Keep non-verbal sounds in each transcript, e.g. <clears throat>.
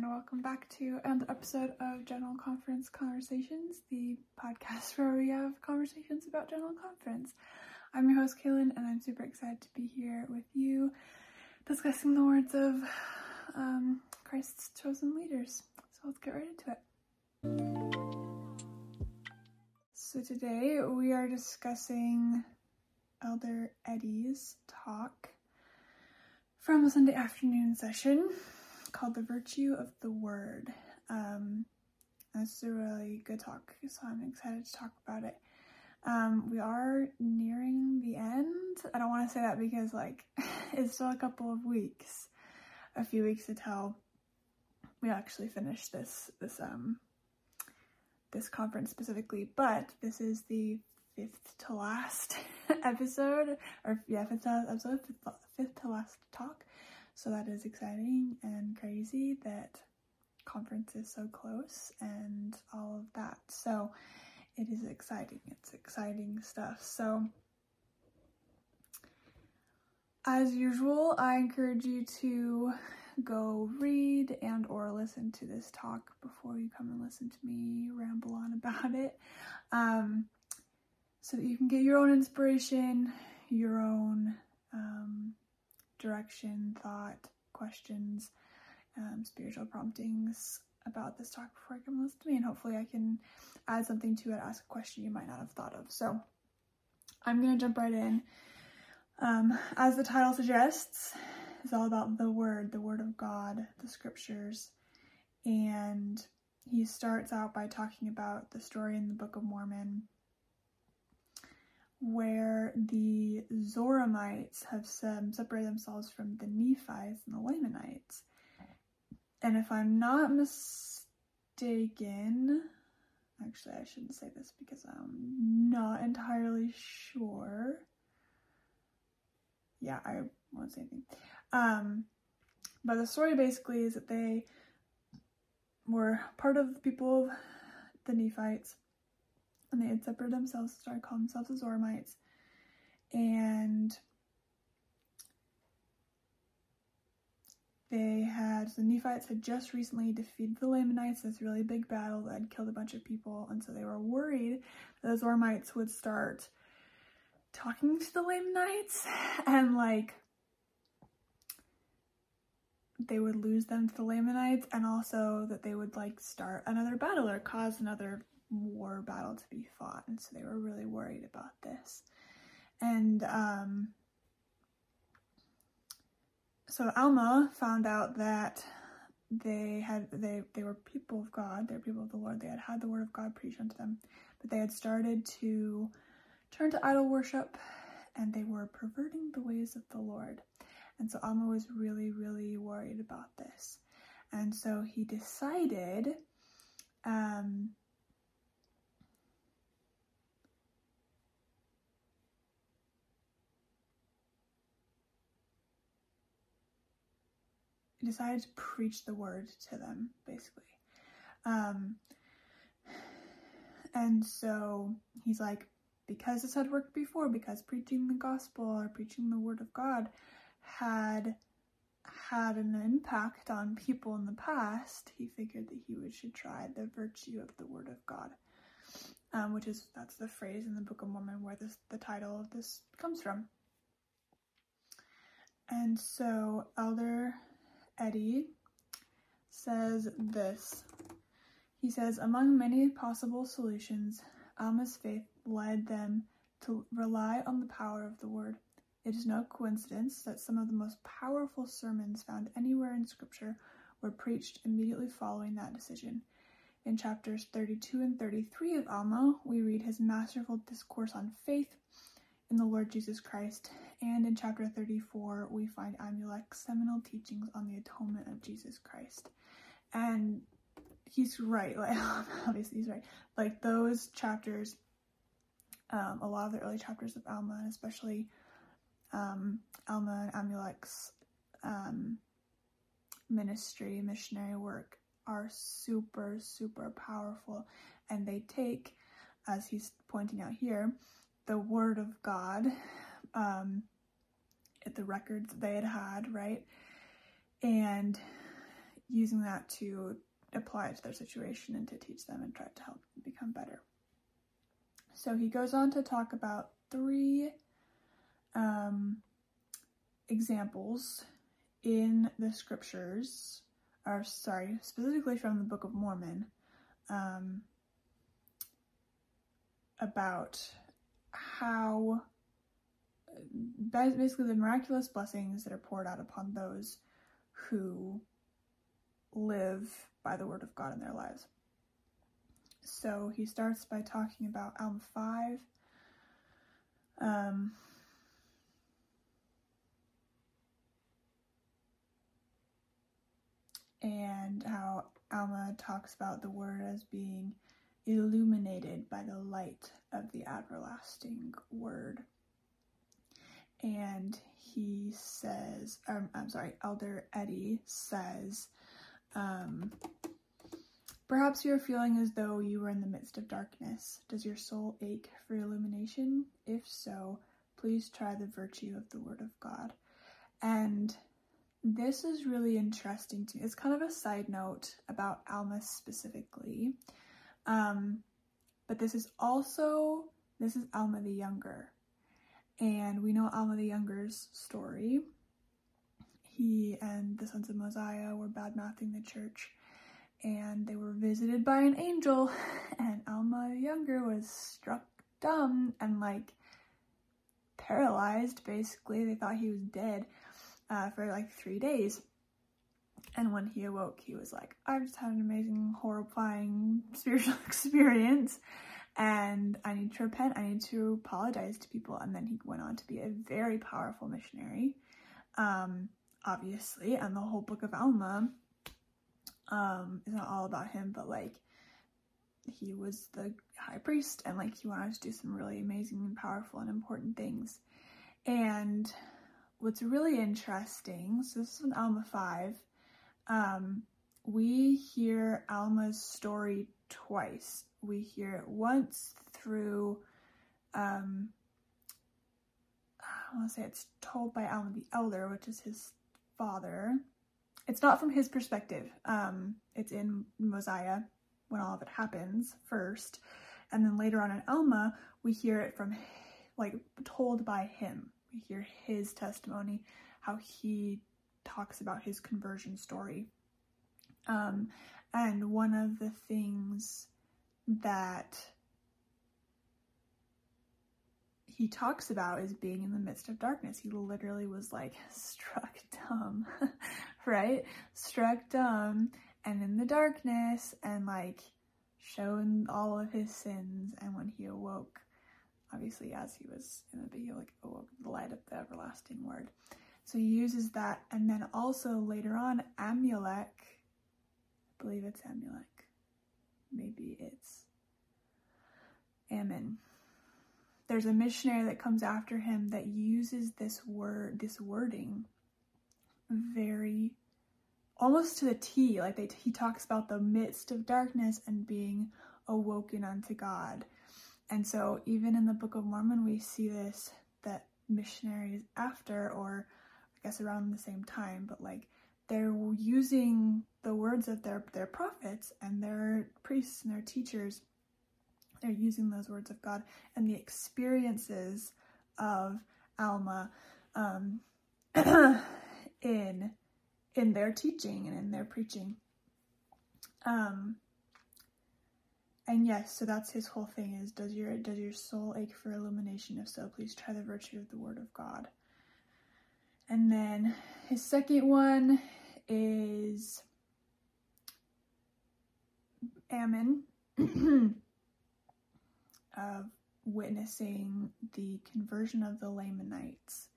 and welcome back to another episode of General Conference Conversations, the podcast <laughs> where we have conversations about General Conference. I'm your host, Kaylin, and I'm super excited to be here with you discussing the words of um, Christ's chosen leaders. So let's get right into it. So today we are discussing Elder Eddy's talk from the Sunday afternoon session called The Virtue of the Word. Um, this is a really good talk, so I'm excited to talk about it. Um, we are nearing the end. I don't want to say that because, like, <laughs> it's still a couple of weeks, a few weeks until we actually finish this this um this conference specifically. But this is the fifth to last <laughs> episode, or yeah, fifth to last episode, fifth, fifth to last talk. So that is exciting and crazy that conference is so close and all of that. So it is exciting. It's exciting stuff. So as usual, I encourage you to go read and or listen to this talk before you come and listen to me ramble on about it. Um, so that you can get your own inspiration, your own um, direction, thought, questions, um, spiritual promptings about this talk before I come listen to me, and hopefully I can add something to it, ask a question you might not have thought of. So I'm gonna jump right in. Um, as the title suggests, it's all about the Word, the Word of God, the Scriptures, and he starts out by talking about the story in the Book of Mormon where the Zoramites have separated themselves from the Nephites and the Lamanites. And if I'm not mistaken, actually, I shouldn't say this because I'm not entirely sure. Yeah, I won't say anything. Um, but the story basically is that they were part of the people of the Nephites and they had separated themselves, started calling themselves the Zoramites, and they had the Nephites had just recently defeated the Lamanites. This really big battle that had killed a bunch of people, and so they were worried that the Zoramites would start talking to the Lamanites <laughs> and like they would lose them to the Lamanites and also that they would like start another battle or cause another war battle to be fought, and so they were really worried about this. And um, so Alma found out that they had they they were people of God, they're people of the Lord. They had had the word of God preached unto them, but they had started to turn to idol worship, and they were perverting the ways of the Lord. And so Alma was really, really worried about this. And so he decided um, decided to preach the word to them, basically. Um, and so he's like, because this had worked before, because preaching the gospel or preaching the word of God had had an impact on people in the past, he figured that he would, should try the virtue of the word of God. Um, which is that's the phrase in the Book of Mormon where this the title of this comes from. And so Elder Eddy says this. He says, among many possible solutions, Alma's faith led them to rely on the power of the word. It is no coincidence that some of the most powerful sermons found anywhere in Scripture were preached immediately following that decision. In chapters 32 and 33 of Alma, we read his masterful discourse on faith in the Lord Jesus Christ, and in chapter 34, we find Amulek's seminal teachings on the atonement of Jesus Christ. And he's right, <laughs> like obviously he's right. Like those chapters, um, a lot of the early chapters of Alma, and especially um, Alma and Amulek's um, ministry, missionary work, are super, super powerful. And they take, as he's pointing out here, the word of God, um, at the records they had had, right? And using that to apply it to their situation and to teach them and try to help them become better. So he goes on to talk about three um, examples in the scriptures, or sorry, specifically from the Book of Mormon, um, about how basically the miraculous blessings that are poured out upon those who live by the word of God in their lives. So he starts by talking about Alma 5. Um, and how Alma talks about the word as being illuminated by the light of the everlasting word. And he says, um, I'm sorry, Elder Eddy says, um, Perhaps you are feeling as though you were in the midst of darkness. Does your soul ache for illumination? If so, please try the virtue of the Word of God. And this is really interesting to me. It's kind of a side note about Alma specifically. Um, but this is also, this is Alma the Younger. And we know Alma the Younger's story. He and the sons of Mosiah were bad mouthing the church and they were visited by an angel <laughs> and Alma the Younger was struck dumb and like paralyzed basically. They thought he was dead uh, for like three days. And when he awoke, he was like, I've just had an amazing, horrifying <laughs> spiritual <laughs> experience and I need to repent. I need to apologize to people. And then he went on to be a very powerful missionary, um, obviously. And the whole book of Alma um, is not all about him, but like he was the high priest and like he wanted to do some really amazing and powerful and important things. And what's really interesting, so this is in Alma 5, um, we hear Alma's story twice. We hear it once through, um, I want to say it's told by Alma the Elder, which is his father. It's not from his perspective. Um, it's in Mosiah when all of it happens first. And then later on in Alma, we hear it from, like, told by him. We hear his testimony, how he talks about his conversion story. Um, and one of the things that he talks about is being in the midst of darkness. He literally was like <laughs> struck dumb, <laughs> right? Struck dumb and in the darkness and like shown all of his sins. And when he awoke, obviously as he was in the he like awoke the light of the everlasting word. So he uses that. And then also later on, Amulek, I believe it's Amulek. Maybe it's Ammon there's a missionary that comes after him that uses this word, this wording very almost to the T. Like they, he talks about the midst of darkness and being awoken unto God. And so even in the Book of Mormon, we see this that missionaries after, or I guess around the same time, but like they're using the words of their, their prophets and their priests and their teachers they're using those words of God and the experiences of Alma um, <clears throat> in in their teaching and in their preaching. Um, and yes, so that's his whole thing is does your does your soul ache for illumination? If so, please try the virtue of the word of God. And then his second one is Ammon. <clears throat> of witnessing the conversion of the Lamanites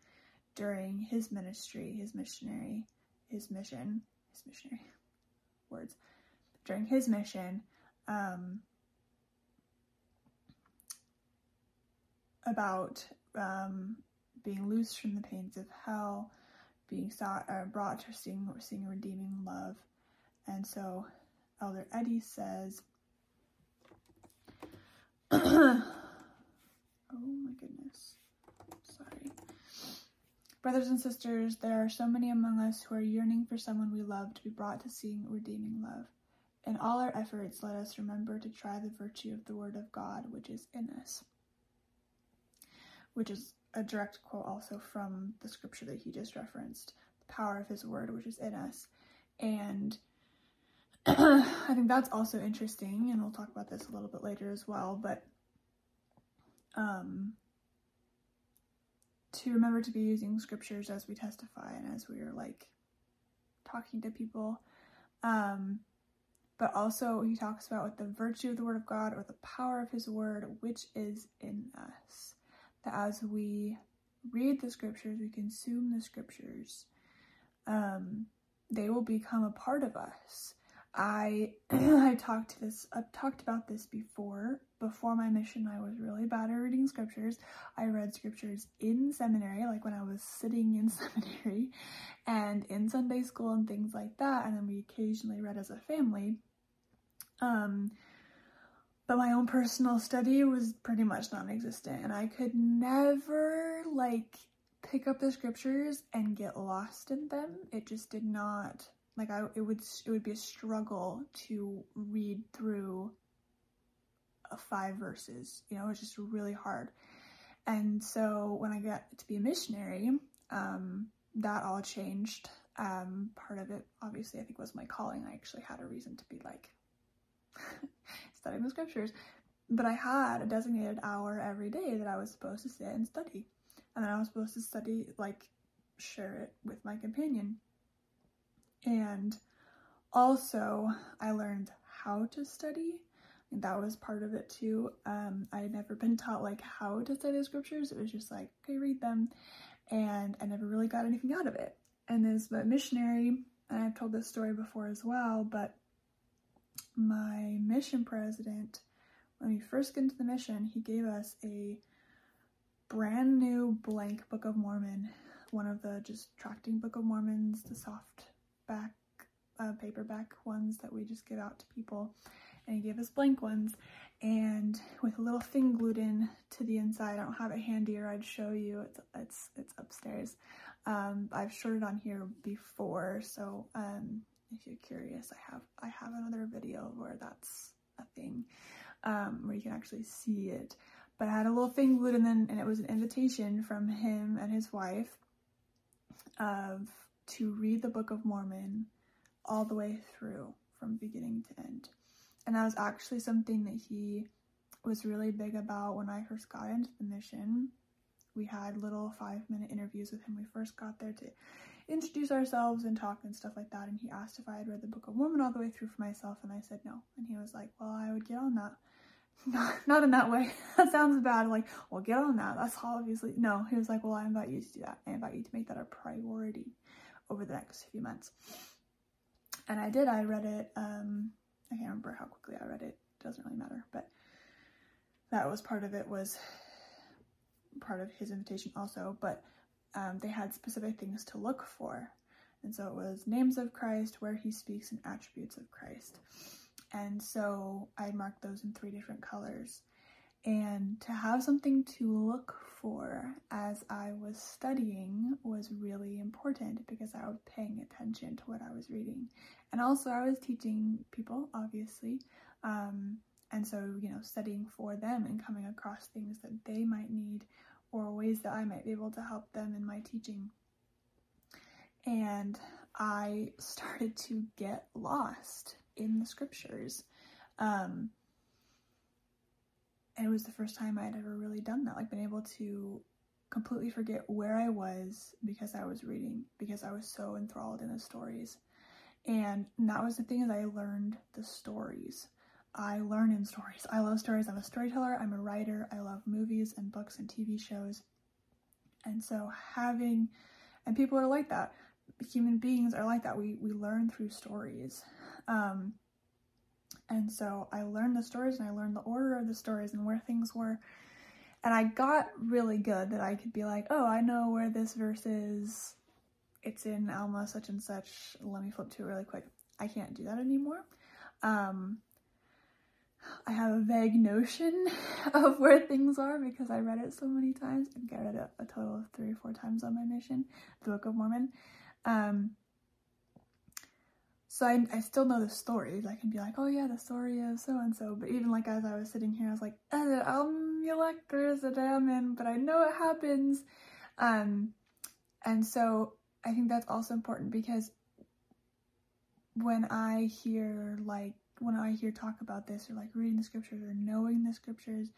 during his ministry, his missionary, his mission, his missionary <laughs> words, during his mission, um, about um, being loosed from the pains of hell, being sought, uh, brought to seeing, seeing redeeming love. And so Elder Eddy says, <clears throat> oh my goodness. Sorry. Brothers and sisters, there are so many among us who are yearning for someone we love to be brought to seeing redeeming love. In all our efforts, let us remember to try the virtue of the Word of God which is in us. Which is a direct quote also from the scripture that he just referenced the power of His Word which is in us. And <clears throat> I think that's also interesting, and we'll talk about this a little bit later as well, but um, to remember to be using scriptures as we testify and as we are like talking to people. Um, but also, he talks about with the virtue of the Word of God or the power of His Word, which is in us. That as we read the scriptures, we consume the scriptures, um, they will become a part of us. I <clears throat> I talked this I've talked about this before. Before my mission, I was really bad at reading scriptures. I read scriptures in seminary, like when I was sitting in <laughs> seminary, and in Sunday school and things like that. And then we occasionally read as a family. Um, but my own personal study was pretty much non-existent, and I could never like pick up the scriptures and get lost in them. It just did not like I it would it would be a struggle to read through five verses. You know, it's just really hard. And so when I got to be a missionary, um, that all changed. Um, part of it, obviously, I think was my calling. I actually had a reason to be like <laughs> studying the scriptures, but I had a designated hour every day that I was supposed to sit and study, and then I was supposed to study like share it with my companion. And also, I learned how to study. That was part of it too. Um, I had never been taught like how to study the scriptures. It was just like, okay, read them. And I never really got anything out of it. And as a missionary, and I've told this story before as well, but my mission president, when we first got into the mission, he gave us a brand new blank Book of Mormon, one of the just tracting Book of Mormons, the soft back uh, paperback ones that we just give out to people. And he gave us blank ones and with a little thing glued in to the inside i don't have it handy or i'd show you it's it's it's upstairs. Um, i've showed it on here before so um, if you're curious i have i have another video where that's a thing um, where you can actually see it but i had a little thing glued in and it was an invitation from him and his wife of to read the Book of Mormon all the way through from beginning to end. And that was actually something that he was really big about when I first got into the mission. We had little five minute interviews with him. We first got there to introduce ourselves and talk and stuff like that. And he asked if I had read the Book of Mormon all the way through for myself, and I said no. And he was like, Well, I would get on that. <laughs> Not, not in that way. <laughs> that sounds bad. Like, well, get on that. That's obviously no. He was like, Well, I invite you to do that. I invite you to make that a priority over the next few months. And I did, I read it, um, I can't remember how quickly I read it, it doesn't really matter, but that was part of it was part of his invitation also, but um, they had specific things to look for. And so it was names of Christ, where he speaks, and attributes of Christ. And so I marked those in three different colors and to have something to look for as I was studying was really important because I was paying attention to what I was reading. And also, I was teaching people, obviously. Um, and so, you know, studying for them and coming across things that they might need or ways that I might be able to help them in my teaching. And I started to get lost in the scriptures. Um, and it was the first time I'd ever really done that, like been able to completely forget where I was because I was reading, because I was so enthralled in the stories. And that was the thing is I learned the stories. I learn in stories. I love stories. I'm a storyteller. I'm a writer. I love movies and books and TV shows. And so having, and people are like that. Human beings are like that. We we learn through stories. Um, and so I learned the stories and I learned the order of the stories and where things were. And I got really good that I could be like, oh, I know where this verse is. It's in Alma such and such. Let me flip to it really quick. I can't do that anymore. Um, I have a vague notion <laughs> of where things are because I read it so many times. I think I read it a total of three or four times on my mission, the Book of Mormon. Um, so I, I still know the stories. I can be like, oh yeah, the story of so and so. But even like as I was sitting here, I was like, uh, um, there's a diamond, but I know it happens. Um, and so I think that's also important because when I hear like when I hear talk about this or like reading the scriptures or knowing the scriptures,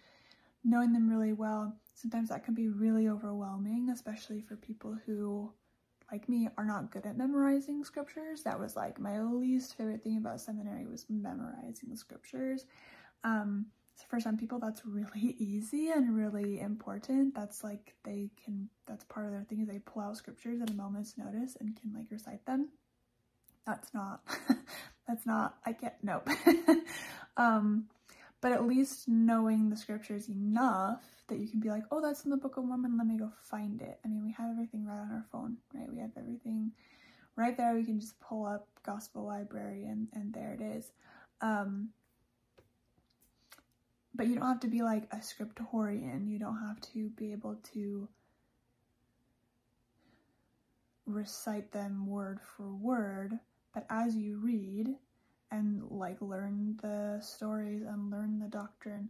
knowing them really well, sometimes that can be really overwhelming, especially for people who, like me, are not good at memorizing scriptures. That was like my least favorite thing about seminary was memorizing the scriptures. Um, so for some people that's really <laughs> easy and really important. That's like they can that's part of their thing is they pull out scriptures at a moment's notice and can like recite them that's not <laughs> that's not I can't nope. <laughs> um but at least knowing the scriptures enough that you can be like, oh, that's in the Book of Mormon, let me go find it. I mean, we have everything right on our phone, right? We have everything right there. We can just pull up Gospel Library and, and there it is. Um, but you don't have to be like a scriptorian. You don't have to be able to recite them word for word but as you read and like learn the stories and learn the doctrine,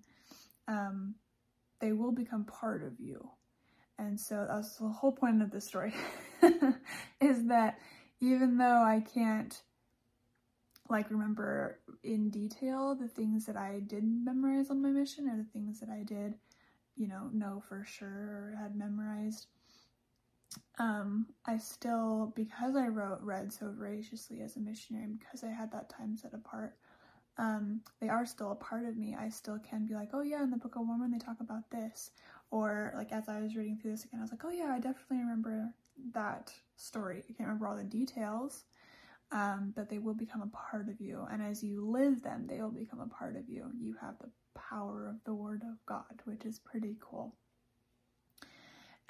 um, they will become part of you. And so that's the whole point of this story <laughs> is that even though I can't like remember in detail the things that I did memorize on my mission or the things that I did, you know, know for sure or had memorized, um, I still, because I wrote read so voraciously as a missionary, because I had that time set apart, um, they are still a part of me. I still can be like, oh yeah, in the Book of Mormon they talk about this. Or like as I was reading through this again, I was like, oh yeah, I definitely remember that story. I can't remember all the details, um, but they will become a part of you. And as you live them, they will become a part of you. You have the power of the Word of God, which is pretty cool.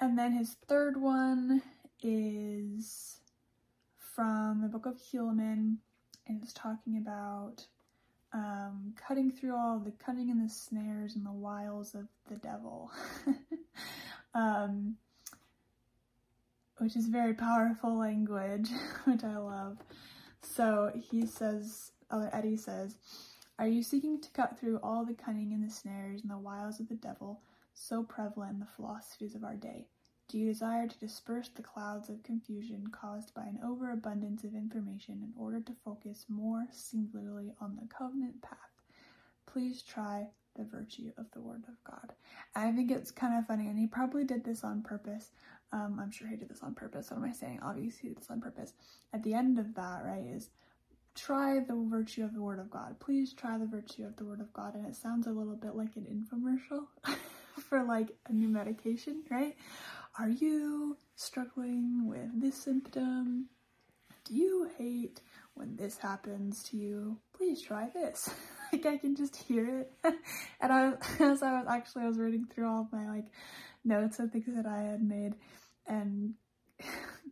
And then his third one is from the book of Helaman, and it's talking about um, cutting through all the cunning and the snares and the wiles of the devil, <laughs> um, which is very powerful language, <laughs> which I love. So he says, Eddy says, Are you seeking to cut through all the cunning and the snares and the wiles of the devil? So prevalent in the philosophies of our day? Do you desire to disperse the clouds of confusion caused by an overabundance of information in order to focus more singularly on the covenant path? Please try the virtue of the Word of God. I think it's kind of funny, and he probably did this on purpose. Um, I'm sure he did this on purpose. What am I saying? Obviously, he did this on purpose. At the end of that, right, is try the virtue of the Word of God. Please try the virtue of the Word of God. And it sounds a little bit like an infomercial. <laughs> <laughs> for like a new medication, right? Are you struggling with this symptom? Do you hate when this happens to you? Please try this. <laughs> like I can just hear it. <laughs> and I as I was actually I was reading through all of my like notes and things that I had made and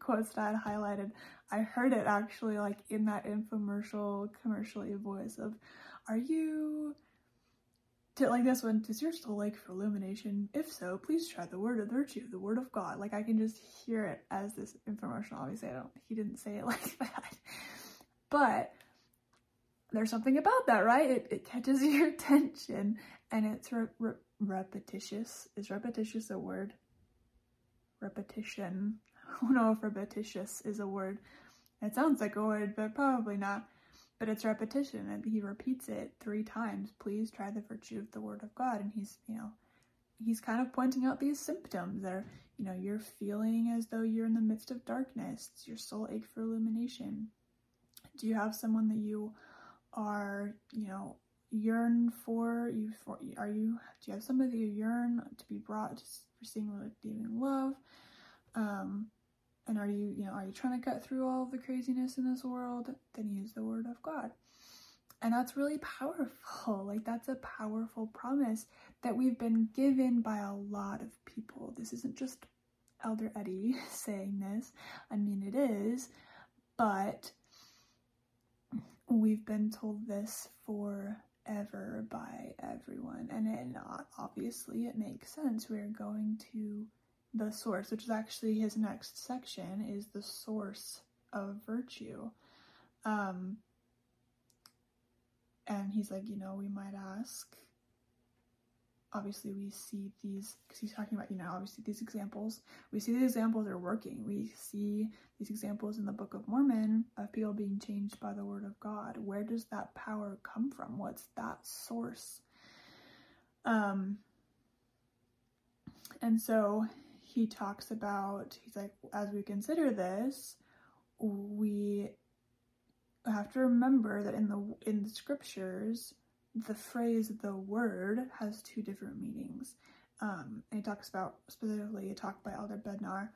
quotes that I had highlighted. I heard it actually like in that infomercial commercially voice of are you to like this one, does your soul like for illumination? If so, please try the word of virtue, the word of God. Like I can just hear it as this infomercial. Obviously, I don't. He didn't say it <laughs> like that, but there's something about that, right? It, it catches <laughs> your attention, and it's re- re- repetitious. Is repetitious a word? Repetition. <laughs> I don't know if repetitious is a word. It sounds like a word, but probably not but it's repetition and he repeats it three times. Please try the virtue of the word of god. And he's you know he's kind of pointing out these symptoms that are you know you're feeling as though you're in the midst of darkness. It's your soul ache for illumination. Do you have someone that you are you know yearn for you for are you do you have somebody you yearn to be brought to receiving redeeming love? Um and are you, you know, are you trying to cut through all the craziness in this world? Then use the word of God. And that's really powerful. <laughs> Like, that's a powerful promise that we've been given by a lot of people. This isn't just Elder Eddy <laughs> saying this. I mean, it is, but we've been told this forever by everyone. And it, obviously, it makes sense. We're going to the source, which is actually his next section, is the source of virtue. Um, and he's like, you know, we might ask. Obviously, we see these because he's talking about, you know, obviously these examples. We see these examples are working. We see these examples in the Book of Mormon of people being changed by the Word of God. Where does that power come from? What's that source? Um, and so he talks about, he's like, as we consider this, we have to remember that in the in the scriptures, the phrase "the word" has two different meanings. Um, and he talks about specifically a talk by Elder Bednar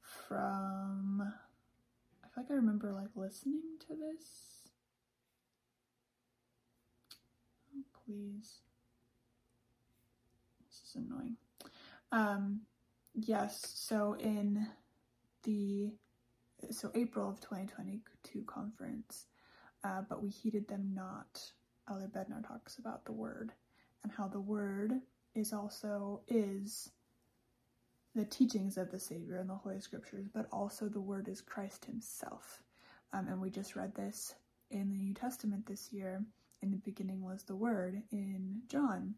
from. I feel like I remember like listening to this. Oh, please. This is annoying. Um, yes, so in the so April of 2022 conference, uh, but we heeded them not. Elder Bednar talks about the word and how the word is also is the teachings of the Savior in the Holy Scriptures, but also the word is Christ Himself. Um, and we just read this in the New Testament this year. In the beginning was the Word in John.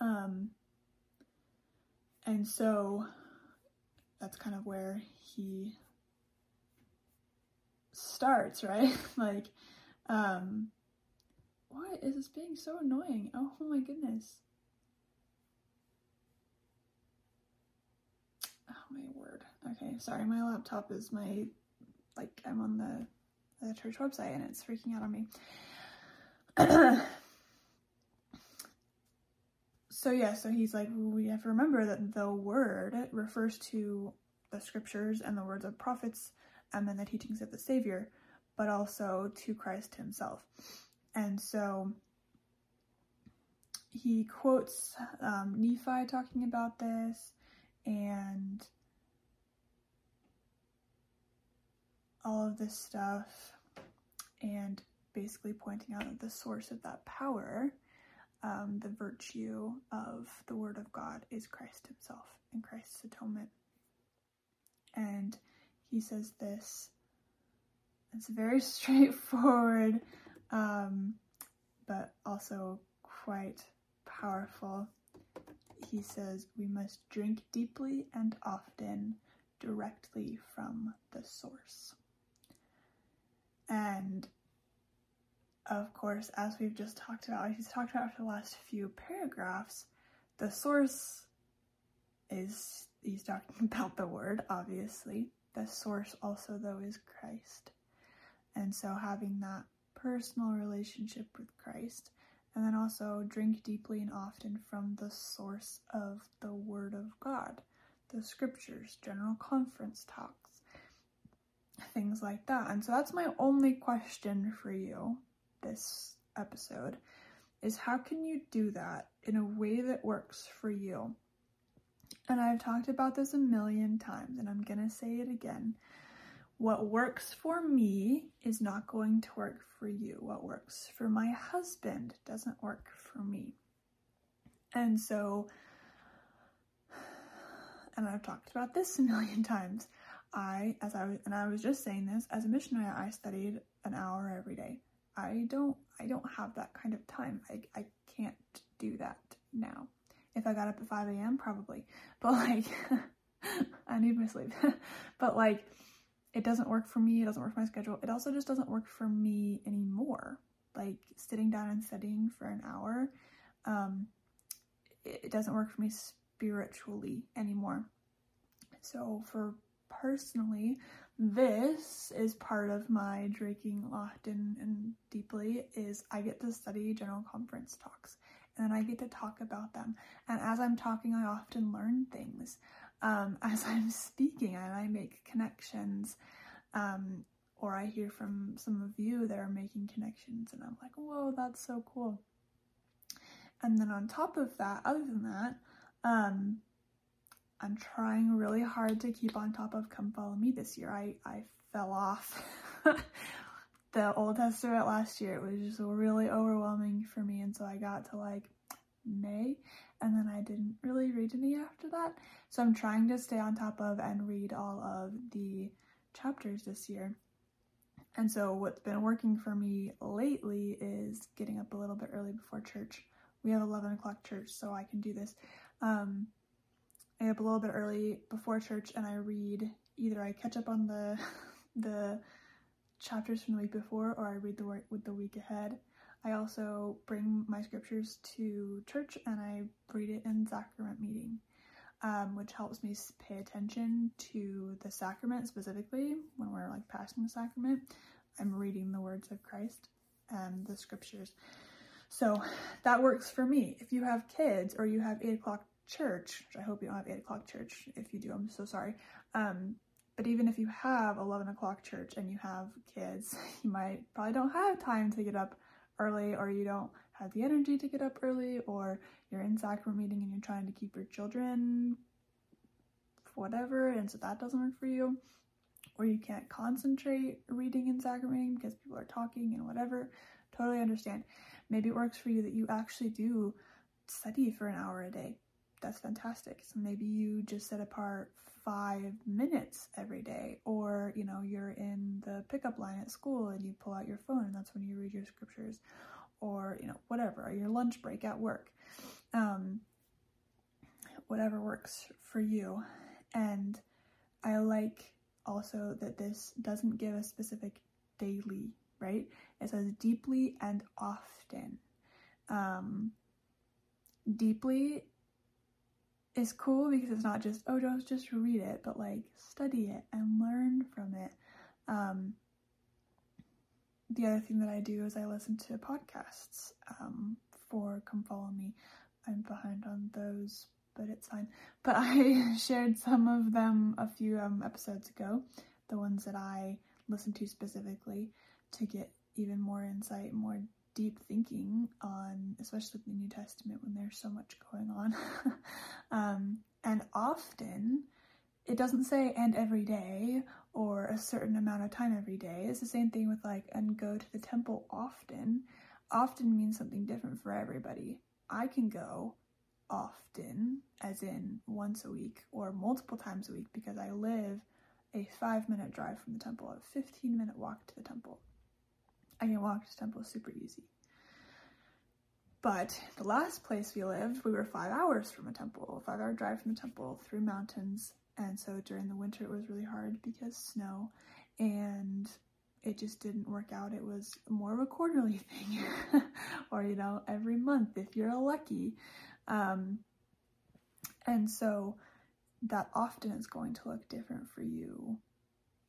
Um, and so that's kind of where he starts, right? <laughs> like, um, why is this being so annoying? Oh, my goodness. Oh my word. Okay, sorry, my laptop is my, like, I'm on the, the church website and it's freaking out on me. <clears throat> so yeah, so he's like, we have to remember that the word refers to the scriptures and the words of prophets and the teachings of the Savior, but also to Christ himself. And so he quotes um, Nephi talking about this and all of this stuff, and basically pointing out that the source of that power um, the virtue of the Word of God is Christ Himself and Christ's atonement. And he says this. It's very <laughs> straightforward, um, but also quite powerful. He says, We must drink deeply and often directly from the source. And of course, as we've just talked about, he's talked about for the last few paragraphs, the source is, he's talking <laughs> about the word, obviously. The source also, though, is Christ. And so having that personal relationship with Christ, and then also drink deeply and often from the source of the Word of God, the scriptures, general conference talks, things like that. And so that's my only question for you this episode is how can you do that in a way that works for you? And I've talked about this a million times and I'm to say it again. What works for me is not going to work for you. What works for my husband doesn't work for me. And so, and I've talked about this a million times. I, as I was, and I was just saying this, as a missionary, I studied an hour every day. I don't I don't have that kind of time. I, I can't do that now. If I got up at 5 a.m., probably. But like, <laughs> I need my sleep. <laughs> but like, it doesn't work for me. It doesn't work for my schedule. It also just doesn't work for me anymore. Like sitting down and studying for an hour, um, it, it doesn't work for me spiritually anymore. So for personally, this is part of my drinking often and deeply is I get to study general conference talks and I get to talk about them. And as I'm talking, I often learn things. Um, <laughs> as I'm speaking and I make connections, um, or I hear from some of you that are making connections, and I'm like, whoa, that's so cool. And then on top of that, other than that, um, I'm trying really hard to keep on top of Come Follow Me this year. I, I fell off <laughs> the Old Testament last year, it was just really overwhelming for me. And so I got to like May and then I didn't really read any after that. So I'm trying to stay on top of and read all of the chapters this year. And so what's been working for me lately is getting up a little bit early before church. We have 11 o'clock church, so I can do this. Um, I get up a little bit early before church and I read either I catch up on the <laughs> the chapters from the week before or I read the work with the week ahead. I also bring my scriptures to church and I read it in sacrament meeting, um, which helps me pay attention to the sacrament specifically when we're like passing the sacrament. I'm reading the words of Christ and the scriptures. So that works for me. If you have kids or you have eight o'clock church, I hope you don't have eight o'clock church. If you do, I'm so sorry. Um, but even if you have 11 o'clock church and you have kids, <laughs> you might probably don't have time to get up early or you don't have the energy to get up early or you're in sacrament meeting and you're trying to keep your children whatever and so that doesn't work for you or you can't concentrate reading in sacrament because people are talking and whatever totally understand maybe it works for you that you actually do study for an hour a day that's fantastic. So maybe you just set apart five minutes every day or you know you're in the pickup line at school and you pull out your phone and that's when you read your scriptures or you know whatever or your lunch break at work. Um, whatever works for you. And i like also that this doesn't give a specific daily right? It says deeply and often. Um, deeply is cool because it's not just oh don't just read it but like study it and learn from it. Um, the other thing that i do is i listen to podcasts um, for come follow me. I'm behind on those but it's fine. But <laughs> i shared some of them a few um, episodes ago the ones that i listen to specifically to get even more insight more deep thinking on, especially the New Testament when there's so much going on. <laughs> um, and often, it doesn't say and every day or a certain amount of time every day. It's the same thing with like and go to the temple often. Often means something different for everybody. I can go often, as in once a week or multiple times a week, because I live a five minute drive from the temple, a 15 minute walk to the temple. I can walk to temple super easy. But the last place we lived, we were five hours from a temple, five hour drive from the temple through mountains. And so during the winter, it was really hard because snow and it just didn't work out. It was more of a quarterly <laughs> thing or, you know, every month if you're lucky. Um, and so that often is going to look different for you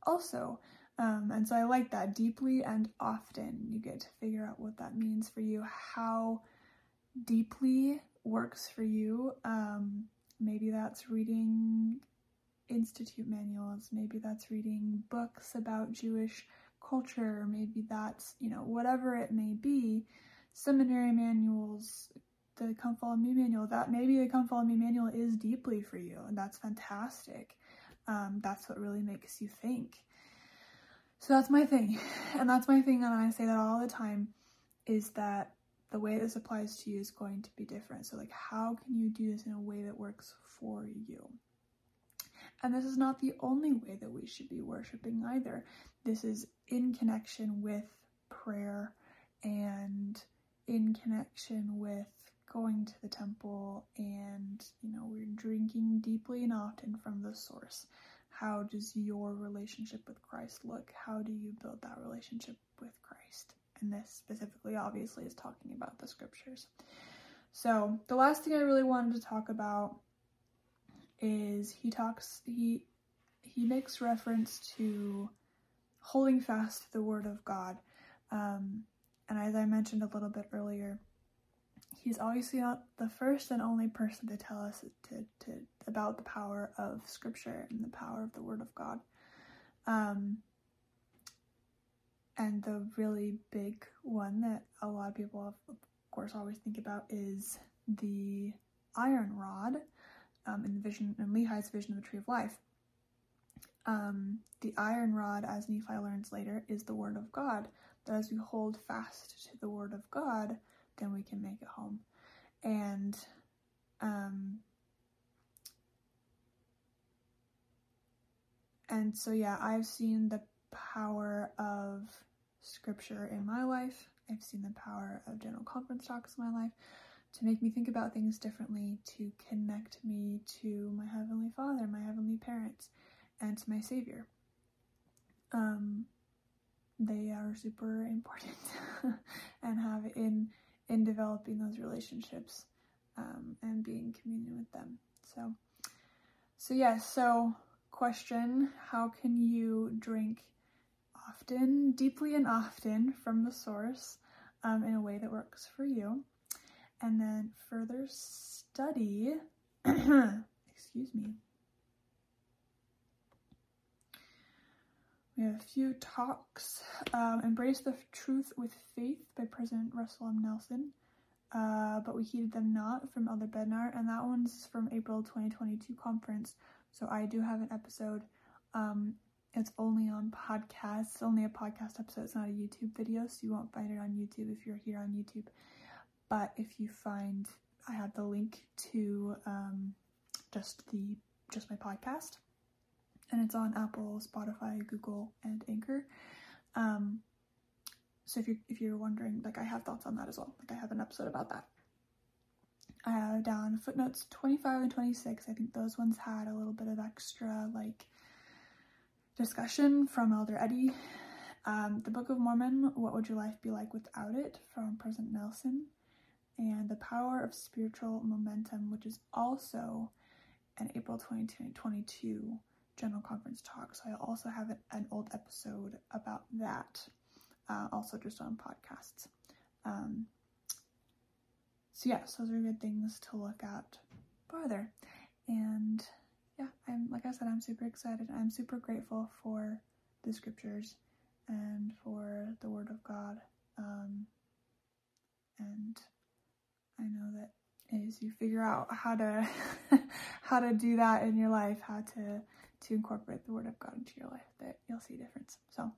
also. Um, and so I like that deeply and often. You get to figure out what that means for you, how deeply works for you. Um, maybe that's reading institute manuals, maybe that's reading books about Jewish culture, maybe that's, you know, whatever it may be, seminary manuals, the Come Follow Me manual, that maybe the Come Follow Me manual is deeply for you, and that's fantastic. Um, that's what really makes you think. So that's my thing. <laughs> And that's my thing, and I say that all the time is that the way this applies to you is going to be different. So, like, how can you do this in a way that works for you? And this is not the only way that we should be worshiping either. This is in connection with prayer and in connection with going to the temple and, you know, we're drinking deeply and often from the source. How does your relationship with Christ look? How do you build that relationship with Christ? And this specifically, obviously, is talking about the scriptures. So, the last thing I really wanted to talk about is he talks, he, he makes reference to holding fast to the word of God. Um, and as I mentioned a little bit earlier, he's obviously not the first and only person to tell us to, to about the power of scripture and the power of the word of God. Um, and the really big one that a lot of people, of course, always think about is the iron rod um, in the vision in Lehi's vision of the tree of life. Um, the iron rod, as Nephi learns later, is the word of God. that as we hold fast to the word of God, then we can make it home. And um and so yeah, I've seen the power of scripture in my life. I've seen the power of general conference talks in my life to make me think about things differently, to connect me to my Heavenly Father, my Heavenly Parents, and to my Savior. Um, they are super important <laughs> and have in in developing those relationships um, and being communion with them. So, so yes. Yeah, so, question: How can you drink often, deeply, and often from the source um, in a way that works for you? And then further study. <clears throat> excuse me. We have a few talks. Um, Embrace the Truth with Faith by President Russell M. Nelson. Uh, but we heeded them not from Elder Bednar, and that one's from April 2022 conference. So I do have an episode. Um, it's only on podcasts, It's only a podcast episode. It's not a YouTube video, so you won't find it on YouTube if you're here on YouTube. But if you find, I have the link to um, just the just my podcast and it's on Apple, Spotify, Google, and Anchor. Um, so if you're if you're wondering, like I have thoughts on that as well. Like I have an episode about that. I have down footnotes 25 and 26. I think those ones had a little bit of extra like discussion from Elder Eddy. Um, the Book of Mormon, What Would Your Life Be Like Without It, from President Nelson. And The Power of Spiritual Momentum, which is also an April 2022 general conference talk. So I also have an old episode about that, uh, also just on podcasts. Um, so yes, those are good things to look at farther. And yeah, I'm like I said, I'm super excited. I'm super grateful for the scriptures and for the Word of God. Um, and I know that as you figure out how to <laughs> how to do that in your life, how to to incorporate the Word of God into your life, that you'll see a difference. So,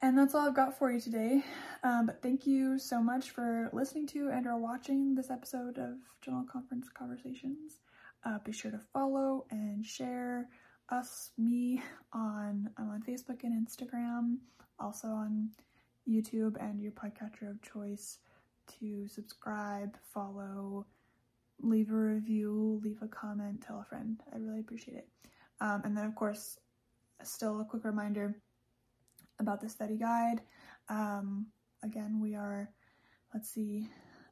and that's all I've got for you today. Um, but thank you so much for listening to and or watching this episode of General Conference Conversations. Uh, be sure to follow and share us, me, on I'm on Facebook and Instagram, also on YouTube and your podcatcher of choice to subscribe, follow, leave a review, leave a comment, tell a friend. I really appreciate it. Um, and then, of course, still a quick reminder about the study guide. Um, again, we are, let's see,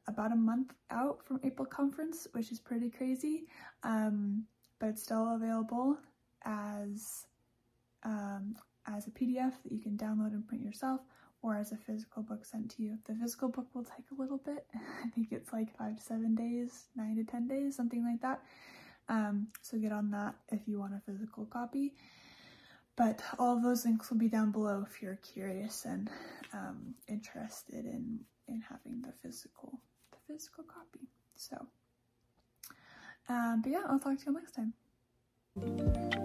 about a month out from April conference, which is pretty crazy, um, but it's still available as um, as a PDF that you can download and print yourself or as a physical book sent to you. The physical book will take a little bit. <laughs> I think it's like five to seven days, nine to 10 days, something like that. Um, so get on that if you want a physical copy. But all those links will be down below if you're curious and um, interested in, in having the physical, the physical copy. So, um, but yeah, I'll talk to you next time.